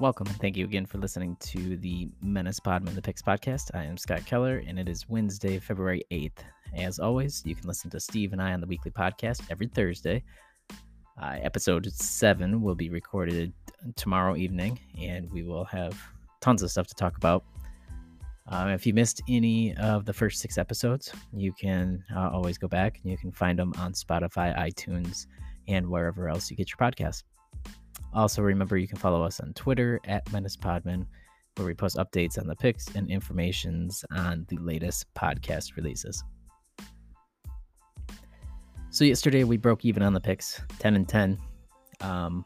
Welcome and thank you again for listening to the Menace Podmen the Picks podcast. I am Scott Keller and it is Wednesday, February 8th. As always, you can listen to Steve and I on the weekly podcast every Thursday. Uh, episode 7 will be recorded tomorrow evening and we will have tons of stuff to talk about. Um, if you missed any of the first six episodes, you can uh, always go back and you can find them on Spotify, iTunes, and wherever else you get your podcasts. Also, remember you can follow us on Twitter at Menace Podmen, where we post updates on the picks and informations on the latest podcast releases. So yesterday we broke even on the picks, 10 and 10, um,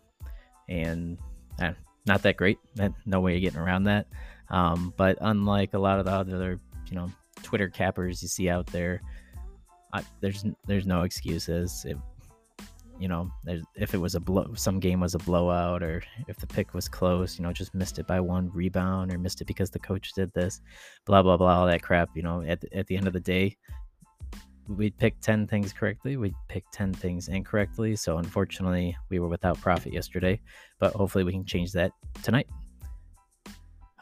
and eh, not that great. No way of getting around that. Um, but unlike a lot of the other, you know, Twitter cappers you see out there, I, there's there's no excuses. It, you know, if it was a blow, some game was a blowout, or if the pick was close, you know, just missed it by one rebound, or missed it because the coach did this, blah blah blah, all that crap. You know, at at the end of the day, we'd pick ten things correctly, we'd pick ten things incorrectly. So unfortunately, we were without profit yesterday, but hopefully we can change that tonight.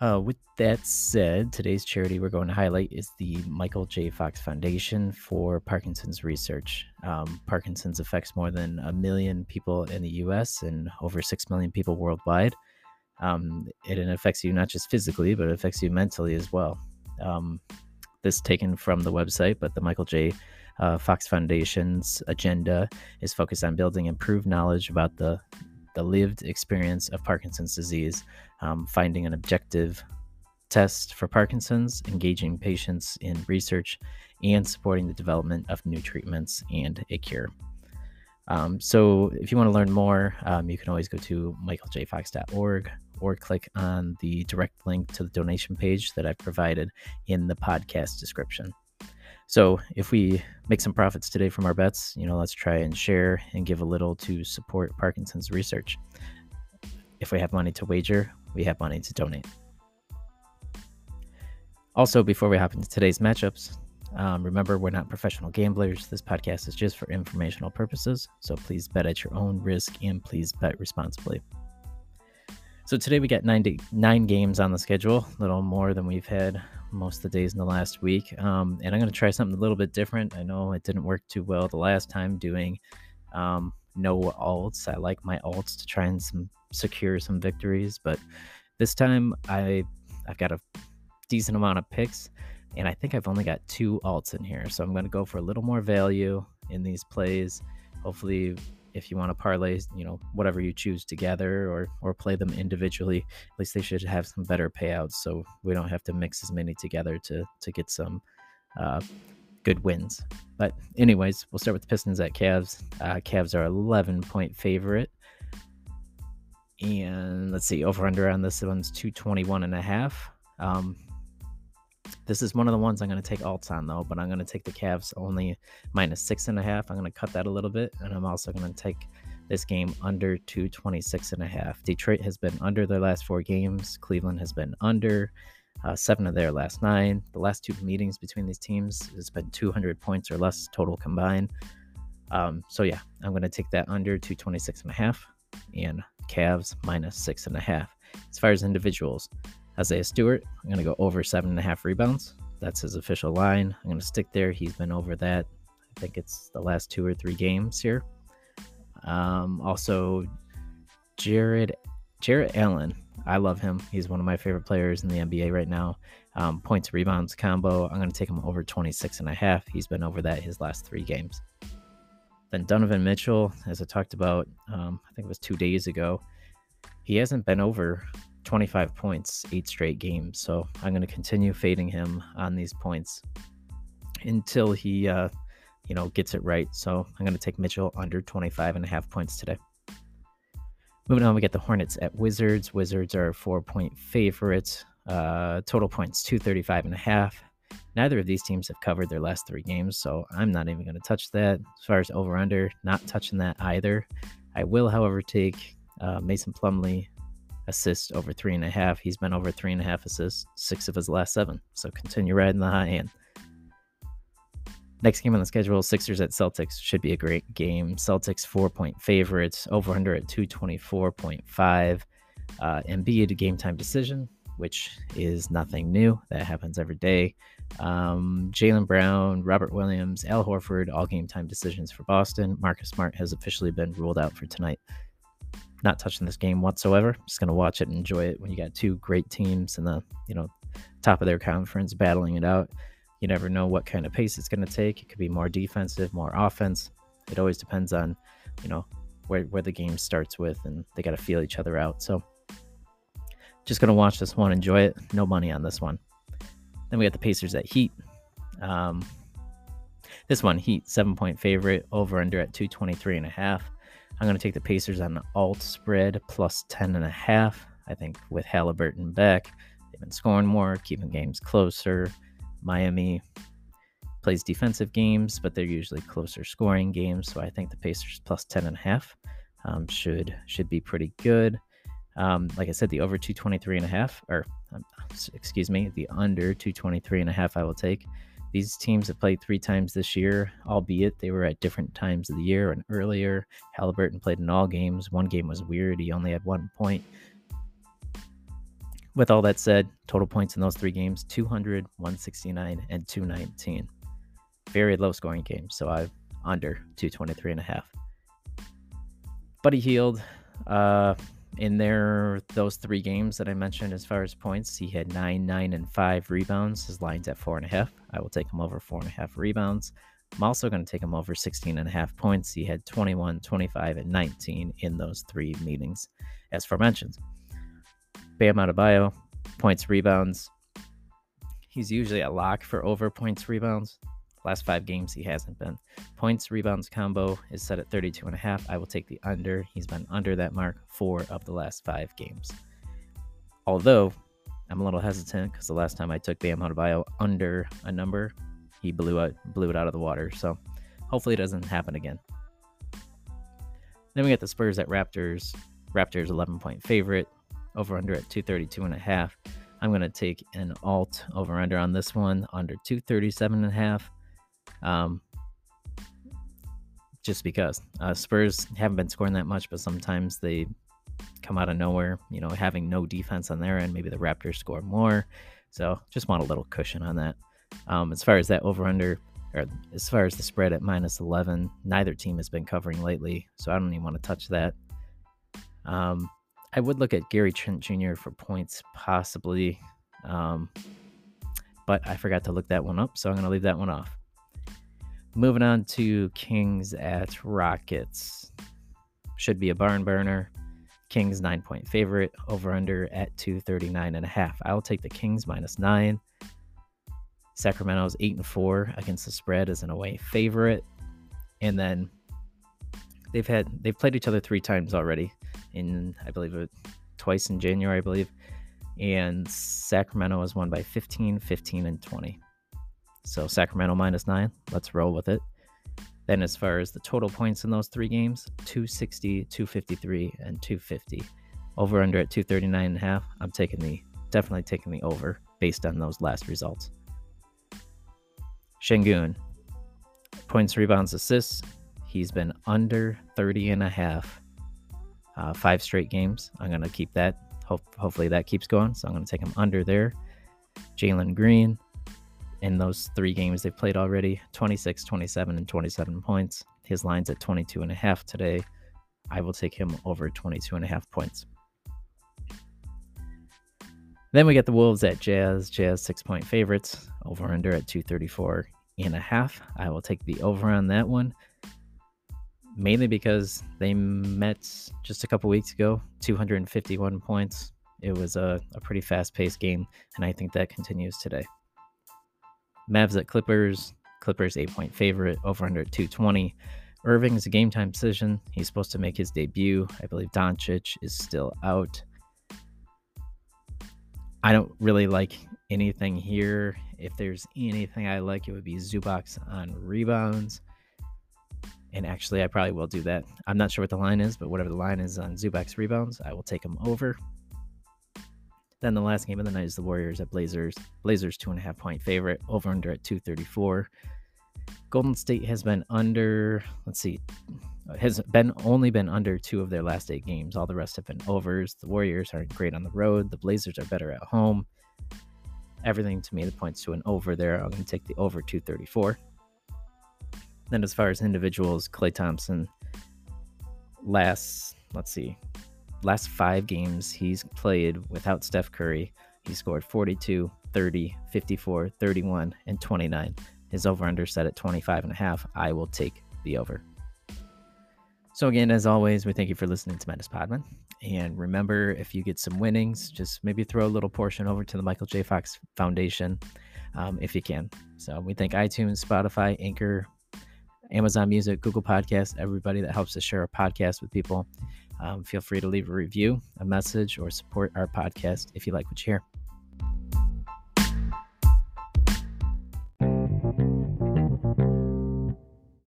Uh, with that said, today's charity we're going to highlight is the Michael J. Fox Foundation for Parkinson's Research. Um, Parkinson's affects more than a million people in the US and over 6 million people worldwide. Um, it, affects you not just physically, but it affects you mentally as well. Um, this taken from the website, but the Michael J. Uh, Fox Foundation's agenda is focused on building improved knowledge about the the lived experience of Parkinson's disease, um, finding an objective test for Parkinson's, engaging patients in research, and supporting the development of new treatments and a cure. Um, so, if you want to learn more, um, you can always go to michaeljfox.org or click on the direct link to the donation page that I've provided in the podcast description. So if we make some profits today from our bets, you know, let's try and share and give a little to support Parkinson's research. If we have money to wager, we have money to donate. Also, before we hop into today's matchups, um, remember we're not professional gamblers. This podcast is just for informational purposes. So please bet at your own risk and please bet responsibly. So today we got nine, nine games on the schedule, a little more than we've had most of the days in the last week. Um, and I'm going to try something a little bit different. I know it didn't work too well the last time doing um, no alts. I like my alts to try and some secure some victories, but this time I I've got a decent amount of picks, and I think I've only got two alts in here. So I'm going to go for a little more value in these plays. Hopefully, if you want to parlay, you know, whatever you choose together or or play them individually, at least they should have some better payouts. So we don't have to mix as many together to to get some uh, good wins. But anyways, we'll start with the Pistons at Cavs. Uh, Cavs are 11 point favorite. And let's see, over under on this one's 221 and a half. Um, this is one of the ones I'm going to take alts on though, but I'm going to take the Cavs only minus six and a half. I'm going to cut that a little bit, and I'm also going to take this game under 226 and a half. Detroit has been under their last four games. Cleveland has been under uh, seven of their last nine. The last two meetings between these teams has been 200 points or less total combined. Um, so yeah, I'm going to take that under 226 and a half and Cavs minus six and a half. As far as individuals, Isaiah Stewart, I'm going to go over seven and a half rebounds. That's his official line. I'm going to stick there. He's been over that. I think it's the last two or three games here. Um, also, Jarrett Jarrett Allen. I love him. He's one of my favorite players in the NBA right now. Um, points, rebounds combo. I'm going to take him over 26 and a half. He's been over that his last three games. Then Donovan Mitchell, as I talked about, um, I think it was two days ago, he hasn't been over 25 points, eight straight games. So I'm going to continue fading him on these points until he, uh, you know, gets it right. So I'm going to take Mitchell under 25 and a half points today. Moving on, we get the Hornets at Wizards. Wizards are four point favorites. Uh, total points 235 and a half. Neither of these teams have covered their last three games, so I'm not even going to touch that. As far as over under, not touching that either. I will, however, take uh, Mason Plumlee assists over three and a half. He's been over three and a half assists, six of his last seven. So continue riding the high end. Next game on the schedule, Sixers at Celtics should be a great game. Celtics four point favorites, over under at 224.5. Uh, Embiid, game time decision, which is nothing new. That happens every day. Um, Jaylen Brown, Robert Williams, Al Horford, all game time decisions for Boston. Marcus Smart has officially been ruled out for tonight. Not touching this game whatsoever. Just gonna watch it and enjoy it. When you got two great teams in the you know top of their conference battling it out, you never know what kind of pace it's gonna take. It could be more defensive, more offense. It always depends on you know where where the game starts with, and they got to feel each other out. So just gonna watch this one, enjoy it. No money on this one. Then we got the Pacers at Heat. Um, this one, Heat, seven point favorite, over under at 223 and a half. I'm going to take the Pacers on the alt spread plus 10 and a half. I think with Halliburton back, they've been scoring more, keeping games closer. Miami plays defensive games, but they're usually closer scoring games. So I think the Pacers plus 10 and a half um, should should be pretty good. Um, like I said, the over 223 and a half, or um, excuse me, the under 223 and a half, I will take. These teams have played three times this year, albeit they were at different times of the year and earlier. Halliburton played in all games. One game was weird. He only had one point. With all that said, total points in those three games 200, 169, and 219. Very low scoring game, So i am under 223 and a half. Buddy Hield, uh, in there those three games that I mentioned as far as points, he had nine, nine, and five rebounds. His line's at four and a half. I will take him over four and a half rebounds. I'm also going to take him over 16 and a half points. He had 21, 25, and 19 in those three meetings, as forementioned. Bam Adebayo, points, rebounds. He's usually a lock for over points, rebounds. Last five games, he hasn't been. Points, rebounds combo is set at 32 and a half. I will take the under. He's been under that mark four of the last five games. Although I'm a little hesitant because the last time I took Bam Adebayo under a number, he blew it blew it out of the water. So hopefully it doesn't happen again. Then we got the Spurs at Raptors. Raptors 11 point favorite. Over under at 232 and a half. I'm going to take an alt over under on this one under 237 and a half. Um, just because uh, Spurs haven't been scoring that much, but sometimes they come out of nowhere. You know, having no defense on their end, maybe the Raptors score more. So just want a little cushion on that. Um, as far as that over under, or as far as the spread at minus 11, neither team has been covering lately, so I don't even want to touch that. Um, I would look at Gary Trent Jr. for points, possibly, um, but I forgot to look that one up, so I'm going to leave that one off. Moving on to Kings at Rockets. Should be a barn burner. Kings nine point favorite, over under at 239 and a half. I'll take the Kings minus nine. Sacramento's eight and four against the spread as an away favorite. And then they've had they've played each other three times already in I believe it twice in January, I believe. And Sacramento has won by 15, 15, and 20. So Sacramento minus nine. Let's roll with it. Then, as far as the total points in those three games 260, 253, and 250. Over under at 239 and a half. I'm taking the definitely taking the over based on those last results. Sengun, points, rebounds, assists. He's been under 30 and a half. Uh, five straight games. I'm going to keep that. Hope, hopefully that keeps going. So I'm going to take him under there. Jalen Green, in those three games they've played already 26 27 and 27 points. His line's at 22 and a half today. I will take him over 22 and a half points. Then we get the wolves at jazz. Jazz six point favorites. Over under at 234 and a half. I will take the over on that one mainly because they met just a couple weeks ago 251 points. It was a, a pretty fast paced game and i think that continues today Mavs at Clippers. Clippers eight point favorite over under 220. Irving is a game time decision. He's supposed to make his debut. I believe Doncic is still out. I don't really like anything here. If there's anything I like, it would be Zubac on rebounds. And actually, I probably will do that. I'm not sure what the line is, but whatever the line is on Zubac's rebounds, I will take him over. Then the last game of the night is the Warriors at Blazers. Blazers two and a half point favorite, over under at 234. Golden State has been under, let's see, has been only been under two of their last eight games. All the rest have been overs. The Warriors aren't great on the road. The Blazers are better at home. Everything to me that points to an over there. I'm going to take the over 234. Then, as far as individuals, Klay Thompson, last, let's see, last five games he's played without Steph Curry, he scored 42, 30, 54, 31, and 29. His over under set at 25 and a half. I will take the over. So, again, as always, we thank you for listening to Menace Podmen. And remember, if you get some winnings, just maybe throw a little portion over to the Michael J. Fox Foundation um, if you can. So, we thank iTunes, Spotify, Anchor, Amazon Music, Google Podcast, everybody that helps us share our podcast with people. Um, feel free to leave a review, a message, or support our podcast if you like what you hear.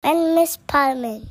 And Miss Parliament.